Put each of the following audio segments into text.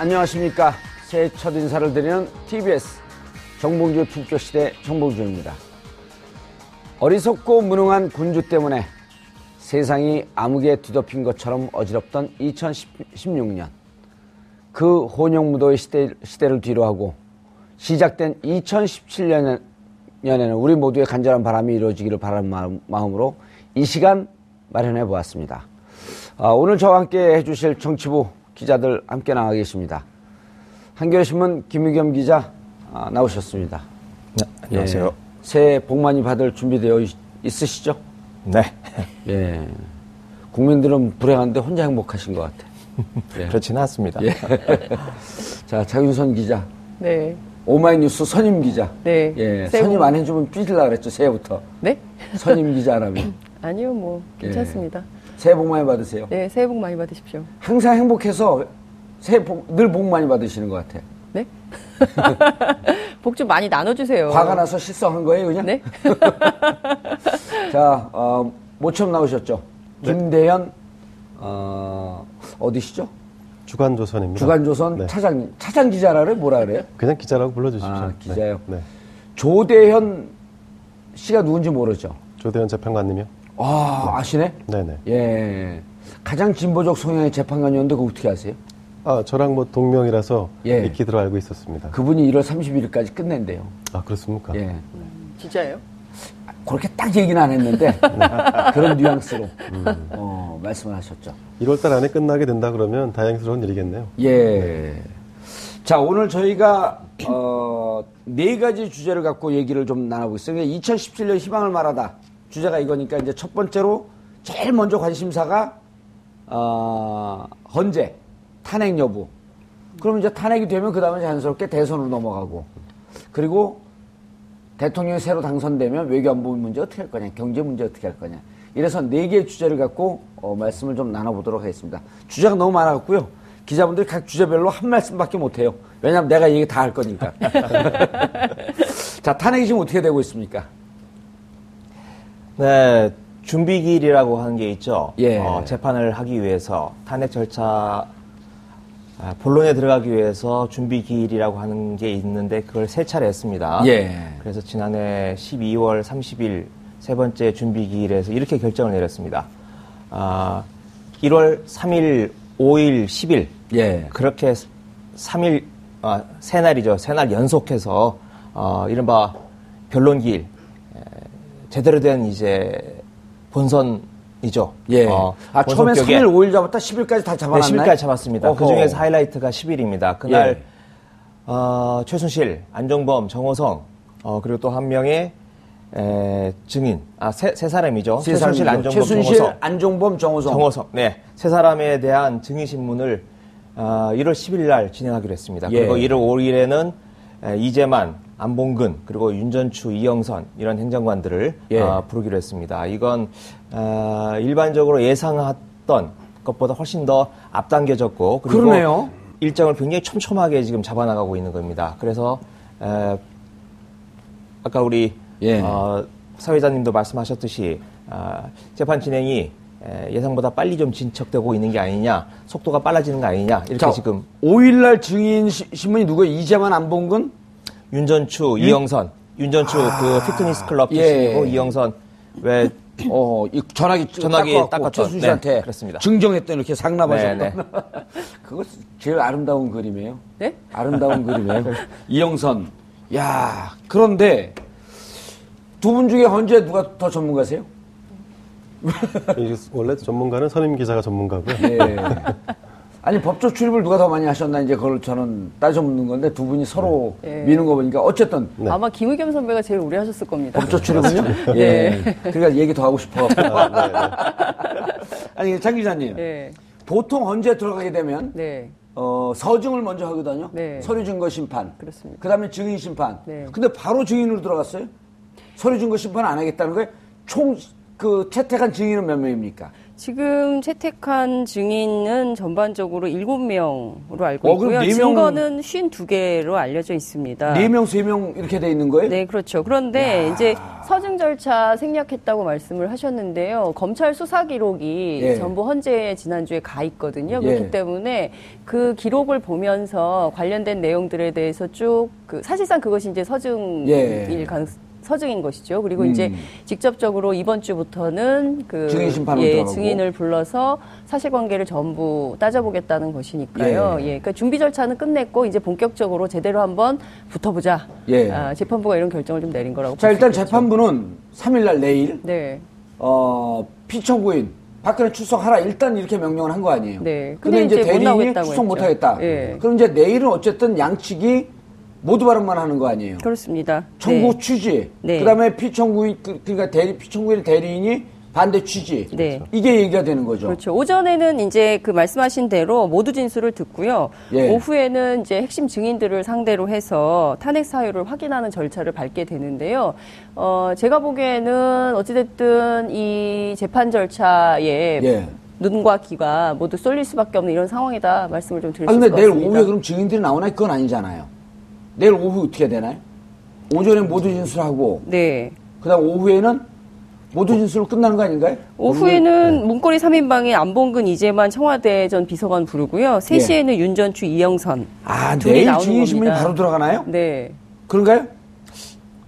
안녕하십니까 새해 첫 인사를 드리는 TBS 정봉주 품격시대 정봉주입니다 어리석고 무능한 군주 때문에 세상이 암흑에 뒤덮인 것처럼 어지럽던 2016년 그 혼용무도의 시대, 시대를 뒤로하고 시작된 2017년에는 우리 모두의 간절한 바람이 이루어지기를 바라는 마음으로 이 시간 마련해 보았습니다. 아, 오늘 저와 함께 해주실 정치부 기자들 함께 나와 계십니다. 한겨레신문 김유겸 기자 아, 나오셨습니다. 네, 안녕하세요. 예, 새해 복 많이 받을 준비되어 있으시죠? 네. 예. 국민들은 불행한데 혼자 행복하신 것 같아요. 예. 그렇지는 않습니다. 예. 자, 장윤선 기자. 네. 오마이뉴스 선임 기자. 네. 예. 선임 안 해주면 삐질라 그랬죠, 새해부터. 네? 선임 기자라면. 아니요, 뭐, 괜찮습니다. 예. 새해 복 많이 받으세요. 네, 새해 복 많이 받으십시오. 항상 행복해서 새해 복, 늘 복 많이 받으시는 것 같아요. 네? 복 좀 많이 나눠주세요. 화가 나서 실성한 거예요, 그냥? 네? 자, 어, 모처럼 나오셨죠? 네. 김대현, 어, 어디시죠? 주간조선입니다. 주간조선 네. 차장, 차장 기자라 그래? 뭐라 그래요? 그냥 기자라고 불러주십시오. 아, 기자요? 네. 네. 조대현 씨가 누군지 모르죠? 조대현 재판관님이요? 아, 아시네? 네네. 예. 가장 진보적 성향의 재판관이었는데 그거 어떻게 아세요? 아, 저랑 뭐 동명이라서 예. 익히 들어 알고 있었습니다. 그분이 1월 31일까지 끝낸대요. 아, 그렇습니까? 예. 음, 진짜예요? 그렇게 딱 얘기는 안 했는데 그런 뉘앙스로 음. 어, 말씀을 하셨죠. 1월달 안에 끝나게 된다 그러면 다행스러운 일이겠네요. 예. 자 오늘 저희가 어, 네 가지 주제를 갖고 얘기를 좀 나눠보겠습니다. 2017년 희망을 말하다 주제가 이거니까 이제 첫 번째로 제일 먼저 관심사가 어, 헌재 탄핵 여부. 그럼 이제 탄핵이 되면 그 다음에 자연스럽게 대선으로 넘어가고 그리고 대통령이 새로 당선되면 외교안보 문제 어떻게 할 거냐, 경제 문제 어떻게 할 거냐. 이래서 네 개의 주제를 갖고 어, 말씀을 좀 나눠보도록 하겠습니다. 주제가 너무 많아갖고요. 기자분들이 각 주제별로 한 말씀밖에 못해요. 왜냐하면 내가 얘기 다 할 거니까. 자, 탄핵이 지금 어떻게 되고 있습니까? 네, 준비기일이라고 하는 게 있죠. 예. 어, 재판을 하기 위해서 탄핵 절차 아, 본론에 들어가기 위해서 준비 기일이라고 하는 게 있는데 그걸 세 차례 했습니다. 예. 그래서 지난해 12월 30일 세 번째 준비 기일에서 이렇게 결정을 내렸습니다. 아, 1월 3일, 5일, 10일 예. 그렇게 3일 아, 세 날이죠. 세 날 연속해서 어, 이른바 변론 기일 제대로 된 이제 본선이죠. 예. 어, 아, 처음에 3일, 5일 잡았다 10일까지 다 잡아놨나요? 네, 10일까지 잡았습니다. 그 중에서 하이라이트가 10일입니다. 그날 예. 어, 최순실, 안종범, 정호성 어, 그리고 또 한 명의 에, 증인, 아, 세, 세 사람이죠. 세 최순실, 안종범, 최순실, 정호성. 안종범, 정호성. 정호성. 네. 세 사람에 대한 증인 신문을 어, 1월 10일 날 진행하기로 했습니다. 예. 그리고 1월 5일에는 에, 이재만, 안봉근 그리고 윤전추, 이영선 이런 행정관들을 예. 어, 부르기로 했습니다. 이건 어, 일반적으로 예상했던 것보다 훨씬 더 앞당겨졌고 그리고 그러네요. 일정을 굉장히 촘촘하게 지금 잡아나가고 있는 겁니다. 그래서 에, 아까 우리 예. 어, 사회자님도 말씀하셨듯이 어, 재판 진행이 예상보다 빨리 좀 진척되고 있는 게 아니냐, 속도가 빨라지는 거 아니냐, 이렇게 자, 지금. 5일날 증인 신문이 누구예요? 이재만 안봉근? 윤전추, 유... 이영선. 윤전추 아... 그 피트니스 클럽 출신이고 예. 이영선 왜 어, 이 전화기 전화기 닦았던 최순 씨한테 네, 그렇습니다. 증정했던 이렇게 상납하셨던 네, 그거 제일 아름다운 그림이에요. 네? 아름다운 그림이에요. 이영선. 야 그런데 두 분 중에 현재 누가 더 전문가세요? 원래 전문가는 선임 기자가 전문가고요. 네. 아니 법조 출입을 누가 더 많이 하셨나 이제 그걸 저는 따져 묻는 건데 두 분이 서로 네. 미는 거 보니까 어쨌든 네. 아마 김의겸 선배가 제일 오래 하셨을 겁니다. 법조 출입은요? 예. 그러니까 얘기 더 하고 싶어. 아니 장 기자님. 네. 보통 언제 들어가게 되면 네. 어, 서증을 먼저 하거든요. 네. 서류 증거 심판. 그렇습니다. 그다음에 증인 심판. 네. 근데 바로 증인으로 들어갔어요? 서류 증거 심판 안 하겠다는 거예요? 총그 채택한 증인은 몇 명입니까? 지금 채택한 증인은 전반적으로 7명으로 알고 어, 있고요. 네 명- 증거는 52개로 알려져 있습니다. 네 명, 세명 이렇게 돼 있는 거예요? 네, 그렇죠. 그런데 이제 서증 절차 생략했다고 말씀을 하셨는데요. 검찰 수사 기록이 예. 전부 헌재에 지난주에 가 있거든요. 예. 그렇기 때문에 그 기록을 보면서 관련된 내용들에 대해서 쭉 그 사실상 그것이 이제 서증일 예. 가능성 서증인 것이죠. 그리고 이제 음. 직접적으로 이번 주부터는 그 증인 심판으로 예, 들어가고. 증인을 불러서 사실관계를 전부 따져보겠다는 것이니까요. 예. 예. 그러니까 준비 절차는 끝냈고 이제 본격적으로 제대로 한번 붙어보자. 예. 아, 재판부가 이런 결정을 좀 내린 거라고. 자, 일단. 재판부는 3일날 내일, 네. 어, 피청구인 박근혜 출석하라 일단 이렇게 명령을 한 거 아니에요? 네. 근데, 근데 이제 이제 못 대리인이 출석 했죠. 못 하겠다. 예. 그럼 이제 내일은 어쨌든 양측이 모두 발언만 하는 거 아니에요? 그렇습니다. 청구 네. 취지, 네. 그다음에 피청구인 그- 그러니까 대리 피청구인 대리인이 반대 취지, 네. 이게 얘기가 되는 거죠. 그렇죠. 오전에는 이제 그 말씀하신 대로 모두 진술을 듣고요. 예. 오후에는 이제 핵심 증인들을 상대로 해서 탄핵 사유를 확인하는 절차를 밟게 되는데요. 어, 제가 보기에는 어찌됐든 이 재판 절차에 예. 눈과 귀가 모두 쏠릴 수밖에 없는 이런 상황이다 말씀을 좀 드릴 아수 근데 있을 것 내일. 오후에 그럼 증인들이 나오나 그건 아니잖아요. 내일 오후 어떻게 되나요? 오전에 모두 진술하고 네. 그다음 오후에는 모두 진술로 끝나는 거 아닌가요? 오후에는 문고리 3인방에 안봉근 이재만 청와대 전 비서관 부르고요. 3시에는 윤전추 이영선. 아 내일 나오는 증인 신문이 겁니다. 바로 들어가나요? 네. 그런가요?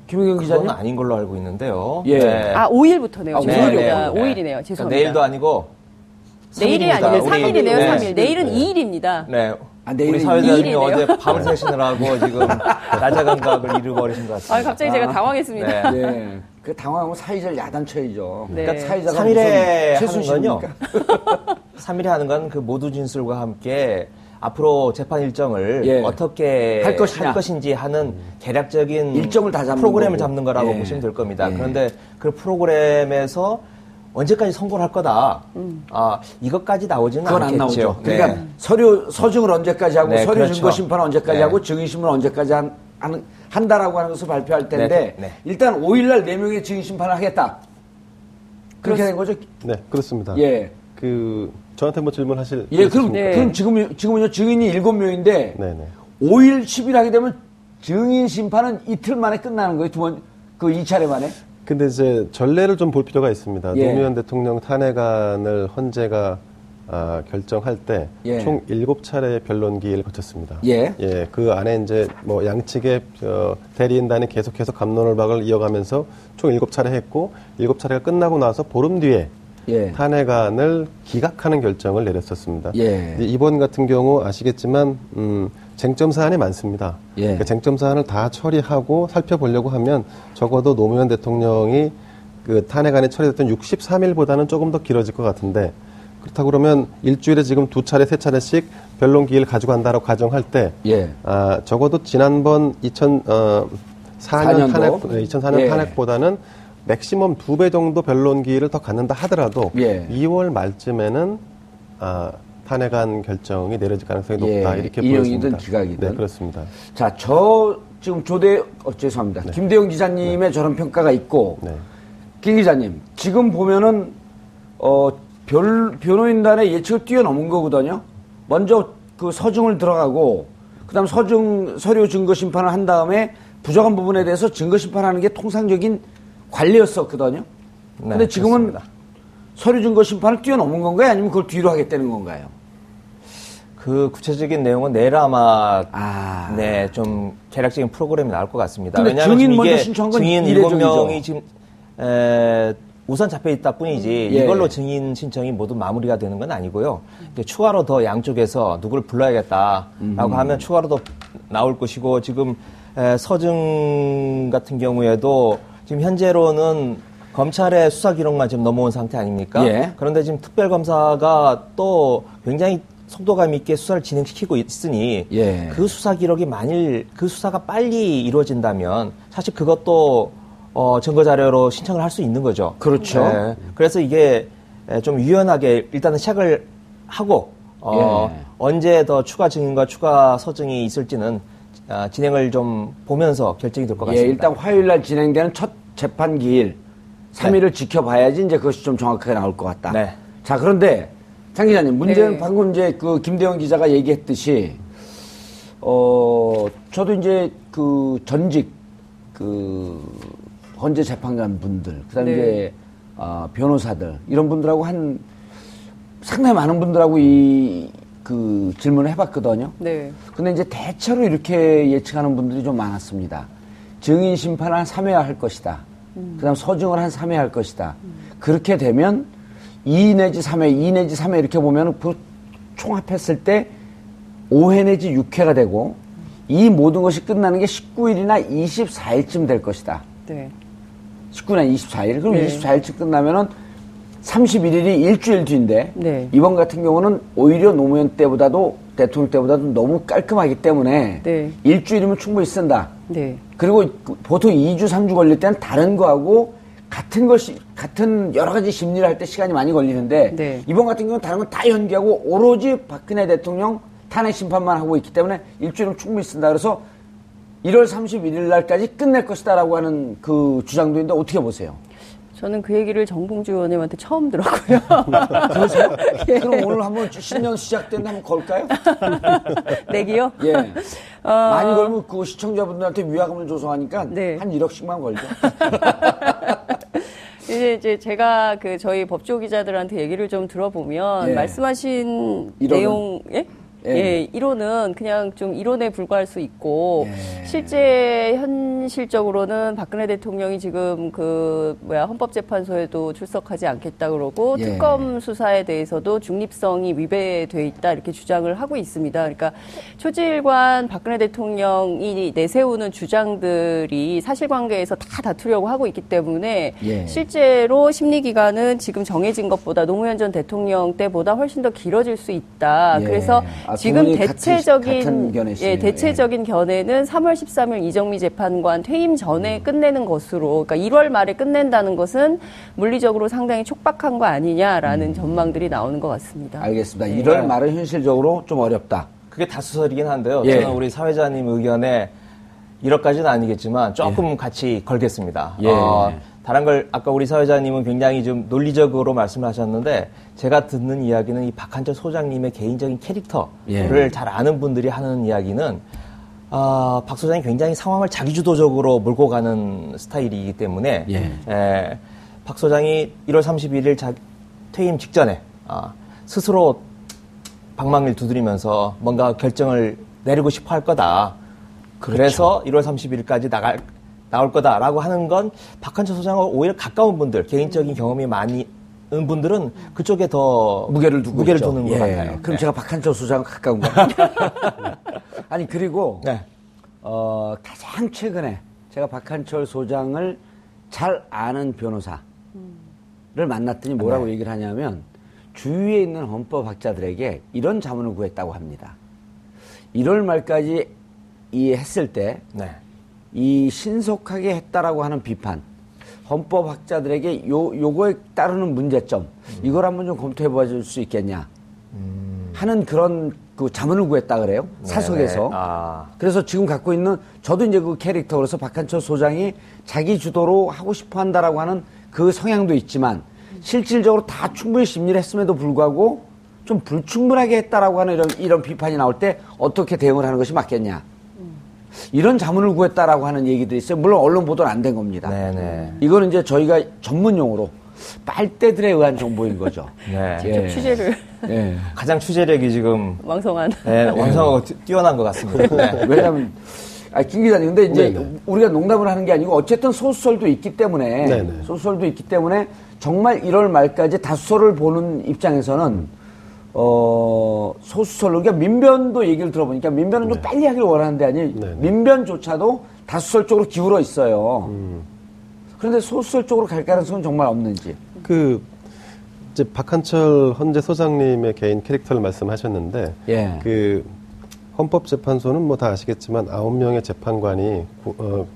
김은경 기자님? 그건 아닌 걸로 알고 있는데요. 예. 네. 아, 5일부터네요. 아, 죄송합니다. 네, 네. 5일이네요. 죄송합니다. 내일도 아니고 내일이 3일입니다. 아니고 우리- 3일이네요, 네. 3일. 내일은 2일입니다. 네. 아, 우리 사회자님이. 어제 밤을 새시느라고 지금 낮의 감각을 잃어버리신 것 같습니다. 아, 갑자기 제가 당황했습니다. 네. 예. 그 당황하면 사회자를 야단쳐야죠. 네. 그러니까 사회자가 3일에 하는? 건요. 3일에 하는 건 그 모두 진술과 함께 앞으로 재판 일정을 예. 어떻게 할 것이냐. 지 하는 개략적인 일정을 다 잡는 프로그램을 거고. 잡는 거라고 예. 보시면 될 겁니다. 예. 그런데 그 프로그램에서 언제까지 선고를 할 거다. 아 이것까지 나오지는 그건 안 않겠죠. 나오죠. 네. 그러니까 서류 서증을 언제까지 하고 네, 서류 그렇죠. 증거 심판을 언제까지 네. 하고 증인 심문을 언제까지 한, 하는, 한다라고 하는 것을 발표할 텐데 네, 네. 일단 5일날 4 명의 증인 심판을 하겠다. 그렇게 된 거죠? 네, 그렇습니다. 예. 그 저한테 뭐 질문하실 예, 그럼? 네. 그럼 지금, 지금은요, 증인이 7 명인데, 네, 네. 5일, 10일 하게 되면 증인 심판은 이틀 만에 끝나는 거예요, 두 번, 그 2차례 만에? 근데 이제 전례를 좀 볼 필요가 있습니다. 예. 노무현 대통령 탄핵안을 헌재가 아, 결정할 때총 예. 일곱 차례 변론 기일을 거쳤습니다. 예. 그 안에 이제 뭐 양측의 저 대리인단이 계속해서 감론을박을 이어가면서 총 일곱 차례 했고 일곱 차례가 끝나고 나서 보름 뒤에 예. 탄핵안을 기각하는 결정을 내렸었습니다. 예. 이번 같은 경우 아시겠지만 음, 쟁점 사안이 많습니다. 예. 그 쟁점 사안을 다 처리하고 살펴보려고 하면 적어도 노무현 대통령이 그 탄핵안이 처리됐던 63일보다는 조금 더 길어질 것 같은데 그렇다고 그러면 일주일에 지금 두 차례 세 차례씩 변론 기일을 가지고 간다라고 가정할 때 예. 아, 적어도 지난번 2000 어, 4년 4년도? 탄핵 2004년 예. 탄핵보다는 맥시멈 두 배 정도 변론 기일을 더 갖는다 하더라도 예. 2월 말쯤에는 아, 탄핵안 결정이 내려질 가능성이 높다 예, 이렇게 보여집니다. 기각이든. 네, 그렇습니다. 자, 저, 지금 조대, 어, 죄송합니다. 김대영 기자님의 저런 평가가 있고, 네. 김 기자님, 지금 보면은, 어, 변, 변호인단의 예측을 뛰어넘은 거거든요. 먼저 그 서증을 들어가고, 그 다음 서증, 서류 증거 심판을 한 다음에 부족한 부분에 대해서 증거 심판하는 게 통상적인 관례였었거든요. 근데 네, 지금은 그렇습니다. 서류 증거 심판을 뛰어넘은 건가요? 아니면 그걸 뒤로 하겠다는 건가요? 그 구체적인 내용은 내일 아마 아. 네, 좀 개략적인 프로그램이 나올 것 같습니다. 왜냐하면 증인 먼저 신청한 건 증인 이례적이죠. 7명이 지금 에, 우선 잡혀 있다 뿐이지 예. 이걸로 증인 신청이 모두 마무리가 되는 건 아니고요. 이제 추가로 더 양쪽에서 누구를 불러야겠다라고 하면 추가로 더 나올 것이고 지금 에, 서증 같은 경우에도 지금 현재로는 검찰의 수사 기록만 지금 넘어온 상태 아닙니까? 예. 그런데 지금 특별검사가 또 굉장히 속도감 있게 수사를 진행시키고 있으니 예. 그 수사 기록이 만일 그 수사가 빨리 이루어진다면 사실 그것도 어, 증거 자료로 신청을 할 수 있는 거죠. 그렇죠. 예. 그래서 이게 에, 좀 유연하게 일단은 시작을 하고 어, 예. 언제 더 추가 증인과 추가 서증이 있을지는 아, 진행을 좀 보면서 결정이 될것 예, 같습니다. 일단 화요일 날 진행되는 첫 재판 기일 3일을 지켜봐야지 이제 그것이 좀 정확하게 나올 것 같다. 네. 자, 그런데 장 기자님, 문제는 네. 방금 이제 그 김대원 기자가 얘기했듯이 어, 저도 이제 그 전직 그 헌재 재판관 분들, 그다음에 네. 이제 아, 변호사들 이런 분들하고 한 상당히 많은 분들하고 이 그 질문을 해봤거든요. 네. 근데 이제 대체로 이렇게 예측하는 분들이 좀 많았습니다. 증인 심판을 한 3회 할 것이다. 그 다음 서증을 한 3회 할 것이다. 그렇게 되면 2 내지 3회, 2 내지 3회 이렇게 보면 그 총합했을 때 5회 내지 6회가 되고 이 모든 것이 끝나는 게 19일이나 24일쯤 될 것이다. 네. 19나 24일. 그럼 네. 24일쯤 끝나면은 31일이 일주일 뒤인데 네. 이번 같은 경우는 오히려 노무현 때보다도 대통령 때보다도 너무 깔끔하기 때문에 네. 일주일이면 충분히 쓴다. 네. 그리고 그 보통 2주, 3주 걸릴 때는 다른 거하고 같은 것이 같은 여러 가지 심리를 할 때 시간이 많이 걸리는데 네. 이번 같은 경우는 다른 건 다 연기하고 오로지 박근혜 대통령 탄핵 심판만 하고 있기 때문에 일주일은 충분히 쓴다. 그래서 1월 31일 날까지 끝낼 것이다라고 하는 그 주장도 있는데 어떻게 보세요? 저는 그 얘기를 정봉주 의원님한테 처음 들었고요. 그러세요? 예. 그럼 오늘 한번 신년 시작됐는데 한번 걸까요? 내기요? 예. 많이 걸면 그 시청자분들한테 위화감을 조성하니까 네. 한 1억씩만 걸죠. 이제, 이제 제가 그 저희 법조 기자들한테 얘기를 좀 들어보면 예. 말씀하신 이론은? 내용 예? 예. 예. 이론은 그냥 좀 이론에 불과할 수 있고 예. 실제 현실적으로는 박근혜 대통령이 지금 그 뭐야 헌법재판소에도 출석하지 않겠다 그러고 예. 특검 수사에 대해서도 중립성이 위배돼 있다 이렇게 주장을 하고 있습니다. 그러니까 초지일관 박근혜 대통령이 내세우는 주장들이 사실관계에서 다 다투려고 하고 있기 때문에 예. 실제로 심리 기간은 지금 정해진 것보다 노무현 전 대통령 때보다 훨씬 더 길어질 수 있다. 예. 그래서 아, 두 지금 대체적인 같은. 예, 대체적인 견해는 3월 13일 이정미 재판관 퇴임 전에 음. 끝내는 것으로 그러니까 1월 말에 끝낸다는 것은 물리적으로 상당히 촉박한 거 아니냐라는 음. 전망들이 나오는 것 같습니다. 알겠습니다. 1월 말은 현실적으로 좀 어렵다. 그게 다수설이긴 한데요. 예. 저는 우리 사회자님 의견에 1억까지는 아니겠지만 조금 같이 걸겠습니다. 예. 어, 다른 걸 아까 우리 사회자님은 굉장히 좀 논리적으로 말씀을 하셨는데 제가 듣는 이야기는 이 박한철 소장님의 개인적인 캐릭터를 예. 잘 아는 분들이 하는 이야기는 아, 박 소장이 굉장히 상황을 자기주도적으로 몰고 가는 스타일이기 때문에 예. 에, 박 소장이 1월 31일 자, 퇴임 직전에 아, 스스로 방망이를 두드리면서 뭔가 결정을 내리고 싶어 할 거다. 그렇죠. 그래서 1월 30일까지 나갈 나올 거다라고 하는 건 박한철 소장과 오히려 가까운 분들, 개인적인 경험이 많이 있는 분들은 그쪽에 더 무게를 두고 무게를 있죠. 두는 것 예. 같아요. 그럼 네. 제가 박한철 소장 가까운가요? 아니 그리고 네. 어, 가장 최근에 제가 박한철 소장을 잘 아는 변호사를 만났더니 뭐라고 네. 얘기를 하냐면 주위에 있는 헌법학자들에게 이런 자문을 구했다고 합니다. 1월 말까지 이 했을 때 네. 이 신속하게 했다라고 하는 비판, 헌법학자들에게 요, 요거에 따르는 문제점, 이걸 한번 좀 검토해 봐줄 수 있겠냐. 하는 그런 그 자문을 구했다 그래요. 사석에서. 네네. 아. 그래서 지금 갖고 있는 저도 이제 그 캐릭터 그래서 박한철 소장이 자기 주도로 하고 싶어 한다라고 하는 그 성향도 있지만 실질적으로 다 충분히 심리를 했음에도 불구하고 좀 불충분하게 했다라고 하는 이런, 이런 비판이 나올 때 어떻게 대응을 하는 것이 맞겠냐. 이런 자문을 구했다라고 하는 얘기도 있어요. 물론 언론 보도는 안 된 겁니다. 네네. 이거는 이제 저희가 전문 용어로 빨대들에 의한 정보인 거죠. 네. 예. 취재를 예. 가장 취재력이 지금 왕성한 네, 왕성하고 뛰- 뛰어난 것 같습니다. 네. 왜냐하면 아, 김 기자님, 근데 이제 네네. 우리가 농담을 하는 게 아니고 어쨌든 소설도 있기 때문에 네네. 소설도 있기 때문에 정말 1월 말까지 다수설을 보는 입장에서는 어 소수설로 그러니까 민변도 얘기를 들어보니까 민변은 좀 빨리 하길 원하는데 아니 네, 네. 민변조차도 다수설 쪽으로 기울어 있어요. 그런데 소수설 쪽으로 갈 가능성은 정말 없는지. 그 이제 박한철 헌재 소장님의 개인 캐릭터를 말씀하셨는데 예. 그 헌법재판소는 뭐 다 아시겠지만 아홉 명의 재판관이 고- 어,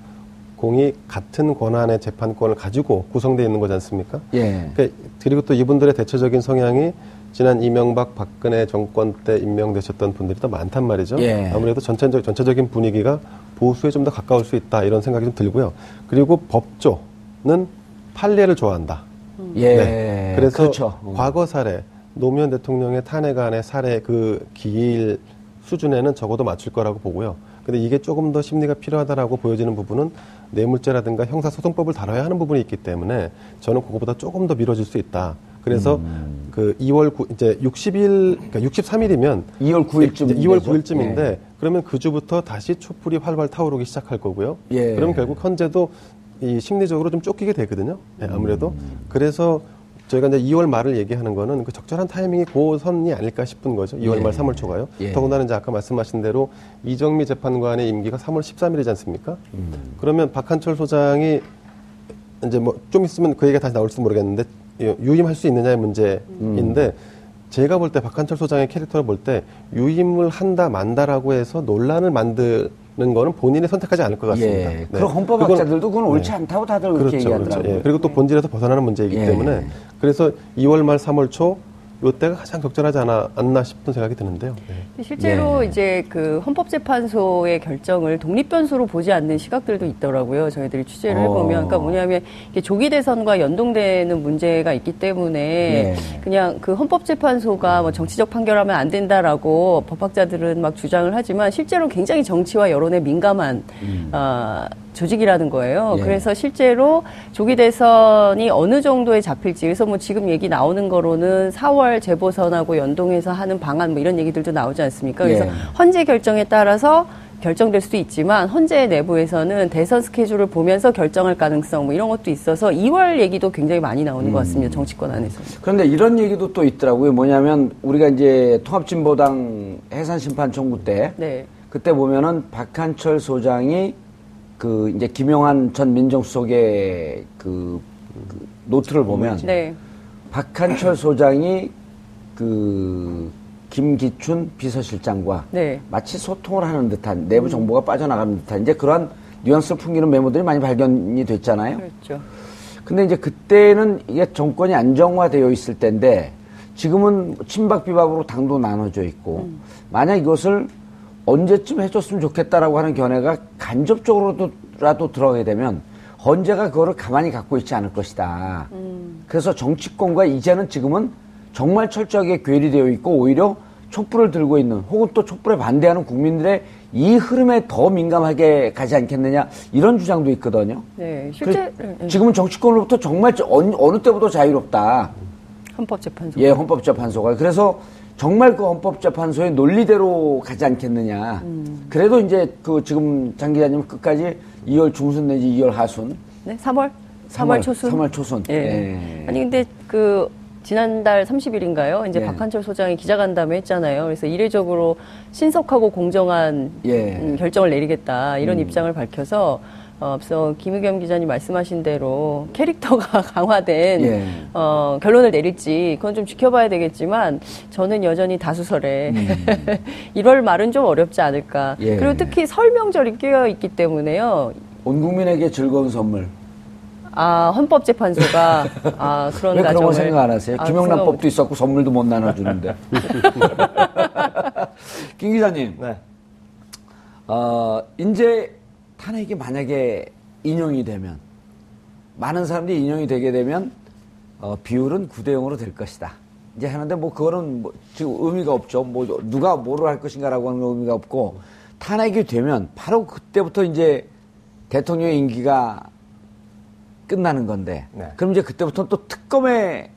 공이 같은 권한의 재판권을 가지고 구성되어 있는 거지 않습니까? 예. 그러니까 그리고 또 이분들의 대체적인 성향이 지난 이명박 박근혜 정권 때 임명되셨던 분들이 더 많단 말이죠. 예. 아무래도 전체적, 전체적인 분위기가 보수에 좀 더 가까울 수 있다 이런 생각이 좀 들고요. 그리고 법조는 판례를 좋아한다. 예. 네. 그래서 그렇죠. 과거 사례 노무현 대통령의 탄핵안의 사례 그 기일 수준에는 적어도 맞출 거라고 보고요. 근데 이게 조금 더 심리가 필요하다라고 보여지는 부분은 뇌물죄라든가 형사소송법을 다뤄야 하는 부분이 있기 때문에 저는 그거보다 조금 더 미뤄질 수 있다. 그래서 음. 그 2월 9, 이제 60일, 그러니까 63일이면 2월 9일쯤 2월 되죠? 9일쯤인데 예. 그러면 그 주부터 다시 촛불이 활발 타오르기 시작할 거고요. 예. 그럼 결국 현재도 이 심리적으로 좀 쫓기게 되거든요. 예, 아무래도 음. 그래서 저희가 이제 2월 말을 얘기하는 거는 그 적절한 타이밍이 그 선이 아닐까 싶은 거죠. 2월 말 3월 초가요. 예. 더군다나 이제 아까 말씀하신 대로 이정미 재판관의 임기가 3월 13일이지 않습니까? 음. 그러면 박한철 소장이 이제 뭐 좀 있으면 그 얘기가 다시 나올지도 모르겠는데 유임할 수 있느냐의 문제인데 제가 볼 때 박한철 소장의 캐릭터를 볼 때 유임을 한다 만다라고 해서 논란을 만드는 거는 본인이 선택하지 않을 것 같습니다. 예. 그럼 헌법학자들도 그건 옳지 않다고 다들 그렇게 그렇죠, 얘기하더라고요. 그렇죠. 예. 그리고 또 본질에서 벗어나는 문제이기 예. 때문에 그래서 2월 말 3월 초 요때가 가장 적절하지 않아, 않나 싶은 생각이 드는데요. 예. 실제로 예. 이제 그 헌법재판소의 결정을 독립변수로 보지 않는 시각들도 있더라고요. 저희들이 취재를 어. 해보면. 그러니까 뭐냐면 조기 대선과 연동되는 문제가 있기 때문에 예. 그냥 그 헌법재판소가 뭐 정치적 판결하면 안 된다라고 법학자들은 막 주장을 하지만 실제로 굉장히 정치와 여론에 민감한 아, 조직이라는 거예요. 음. 예. 그래서 실제로 조기 대선이 어느 정도에 잡힐지 그래서 뭐 지금 얘기 나오는 거로는 4월 재보선하고 연동해서 하는 방안 뭐 이런 얘기들도 나오지 않습니까? 그래서 예. 헌재 결정에 따라서 결정될 수도 있지만 헌재 내부에서는 대선 스케줄을 보면서 결정할 가능성 뭐 이런 것도 있어서 2월 얘기도 굉장히 많이 나오는 것 음. 같습니다. 정치권 안에서. 그런데 이런 얘기도 또 있더라고요. 뭐냐면 우리가 이제 통합진보당 해산심판 청구 때 네. 그때 보면은 박한철 소장이 그 이제 김용한 전 민정수석의 그, 그 노트를 보면 네. 박한철 소장이 그 김기춘 비서실장과 네. 마치 소통을 하는 듯한 내부 정보가 빠져나가는 듯한 이제 그러한 뉘앙스를 풍기는 메모들이 많이 발견이 됐잖아요. 그렇죠. 근데 이제 그때는 이게 정권이 안정화되어 있을 때인데 지금은 친박 비박으로 당도 나눠져 있고 만약 이것을 언제쯤 해줬으면 좋겠다라고 하는 견해가 간접적으로라도 들어가게 되면 헌재가 그거를 가만히 갖고 있지 않을 것이다. 그래서 정치권과 이제는 지금은 정말 철저하게 괴리되어 있고 오히려 촛불을 들고 있는 혹은 또 촛불에 반대하는 국민들의 이 흐름에 더 민감하게 가지 않겠느냐 이런 주장도 있거든요. 네. 실제 그래서 지금은 정치권으로부터 정말 저- 어느, 어느 때보다 자유롭다. 헌법재판소. 예, 헌법재판소가. 그래서 정말 그 헌법재판소의 논리대로 가지 않겠느냐. 그래도 이제 그 지금 장 기자님 끝까지 2월 중순 내지 2월 하순. 네, 3월? 3월 초순? 3월 초순. 예. 예. 아니 근데 그 지난달 30일인가요? 이제 예. 박한철 소장이 기자간담회 했잖아요. 그래서 이례적으로 신속하고 공정한 예. 음, 결정을 내리겠다 이런 입장을 밝혀서 어, 앞서 김의겸 기자님 말씀하신 대로 캐릭터가 강화된 예. 어, 결론을 내릴지 그건 좀 지켜봐야 되겠지만 저는 여전히 다수설에 1월 말은 좀 어렵지 않을까. 음. 예. 그리고 특히 설 명절이 끼어 있기 때문에요. 온 국민에게 즐거운 선물. 아 헌법재판소가 아 그런 왜 그런 거 가정을 생각 안 하세요? 아, 김영란법도 있었고 선물도 못 나눠주는데. 김 기자님. 네. 어, 이제 탄핵이 만약에 인용이 되면, 많은 사람들이 인용이 되게 되면, 어, 비율은 9대 0으로 될 것이다. 이제 하는데 뭐 그거는 뭐 지금 의미가 없죠. 뭐 누가 뭐로 할 것인가라고 하는 건 의미가 없고, 탄핵이 되면 바로 그때부터 이제 대통령의 임기가 끝나는 건데, 네. 그럼 이제 그때부터 또 특검의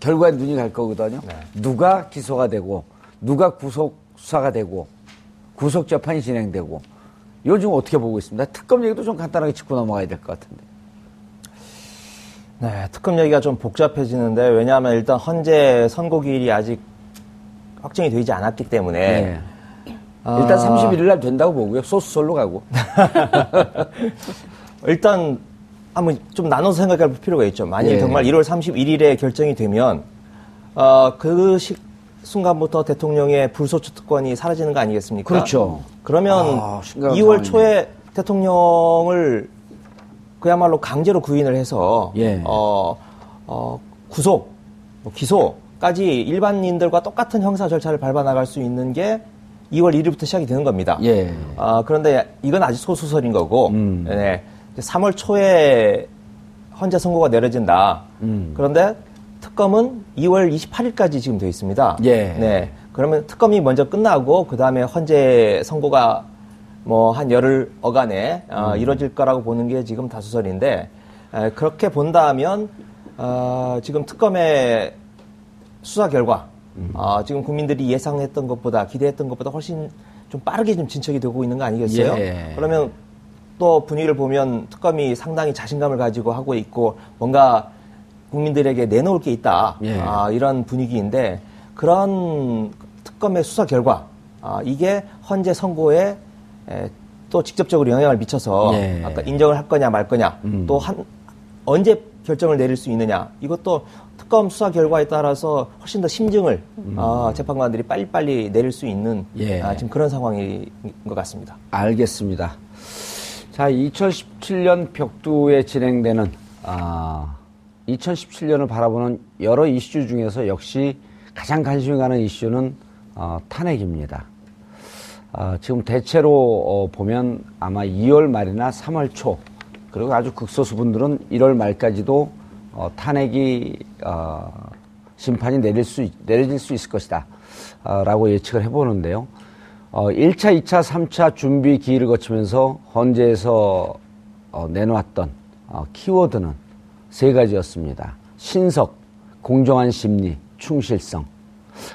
결과에 눈이 갈 거거든요. 네. 누가 기소가 되고, 누가 구속 수사가 되고, 구속 재판이 진행되고, 요즘 어떻게 보고 있습니다. 특검 얘기도 좀 간단하게 짚고 넘어가야 될 것 같은데. 네, 특검 얘기가 좀 복잡해지는데 왜냐하면 일단 헌재 선고 기일이 아직 확정이 되지 않았기 때문에 네. 일단 31일 날 된다고 보고요. 소수설로 가고. 일단 한번 좀 나눠서 생각할 필요가 있죠. 만약 예. 정말 1월 31일에 결정이 되면 어, 그 시, 순간부터 대통령의 불소추 특권이 사라지는 거 아니겠습니까? 그렇죠. 그러면 아, 심각한 2월 상황이네. 초에 대통령을 그야말로 강제로 구인을 해서 예. 어, 어, 구속, 뭐 기소까지 일반인들과 똑같은 형사 절차를 밟아 나갈 수 있는 게 2월 1일부터 시작이 되는 겁니다. 예. 아, 그런데 이건 아직 소수설인 거고, 음. 네. 이제 3월 초에 헌재 선고가 내려진다. 음. 그런데 특검은 2월 28일까지 지금 되어 있습니다. 예. 네. 그러면 특검이 먼저 끝나고, 그 다음에 헌재 선고가 뭐 한 열흘 어간에 어, 음. 이루어질 거라고 보는 게 지금 다수설인데, 에, 그렇게 본다면, 어, 지금 특검의 수사 결과, 음. 어, 지금 국민들이 예상했던 것보다 기대했던 것보다 훨씬 좀 빠르게 좀 진척이 되고 있는 거 아니겠어요? 예. 그러면 또 분위기를 보면 특검이 상당히 자신감을 가지고 하고 있고 뭔가 국민들에게 내놓을 게 있다. 예. 아, 이런 분위기인데 그런 특검의 수사 결과 아, 이게 헌재 선고에 에, 또 직접적으로 영향을 미쳐서 예. 아까 인정을 할 거냐 말 거냐 음. 또한 언제 결정을 내릴 수 있느냐 이것도 특검 수사 결과에 따라서 훨씬 더 심증을 아, 재판관들이 빨리빨리 내릴 수 있는 음. 예. 아, 지금 그런 상황인 것 같습니다. 알겠습니다. 자, 2017년 벽두에 진행되는 아, 2017년을 바라보는 여러 이슈 중에서 역시 가장 관심이 가는 이슈는 어, 탄핵입니다. 아, 지금 대체로 어, 보면 아마 2월 말이나 3월 초 그리고 아주 극소수 분들은 1월 말까지도 어, 탄핵이 어, 심판이 내릴 수, 있- 내려질 수 있을 것이다. 어, 라고 예측을 해보는데요. 어, 1차, 2차, 3차 준비 기일을 거치면서 헌재에서 어, 내놓았던 어, 키워드는 세 가지였습니다. 신석, 공정한 심리, 충실성.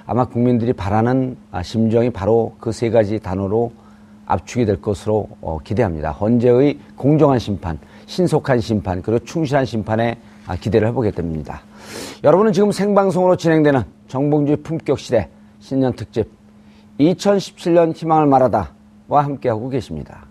아마 국민들이 바라는 아, 심정이 바로 그 세 가지 단어로 압축이 될 것으로 어, 기대합니다. 헌재의 공정한 심판, 신속한 심판, 그리고 충실한 심판에 아, 기대를 해보게 됩니다. 여러분은 지금 생방송으로 진행되는 정봉주의 품격 시대 신년 특집 2017년 희망을 말하다와 함께하고 계십니다.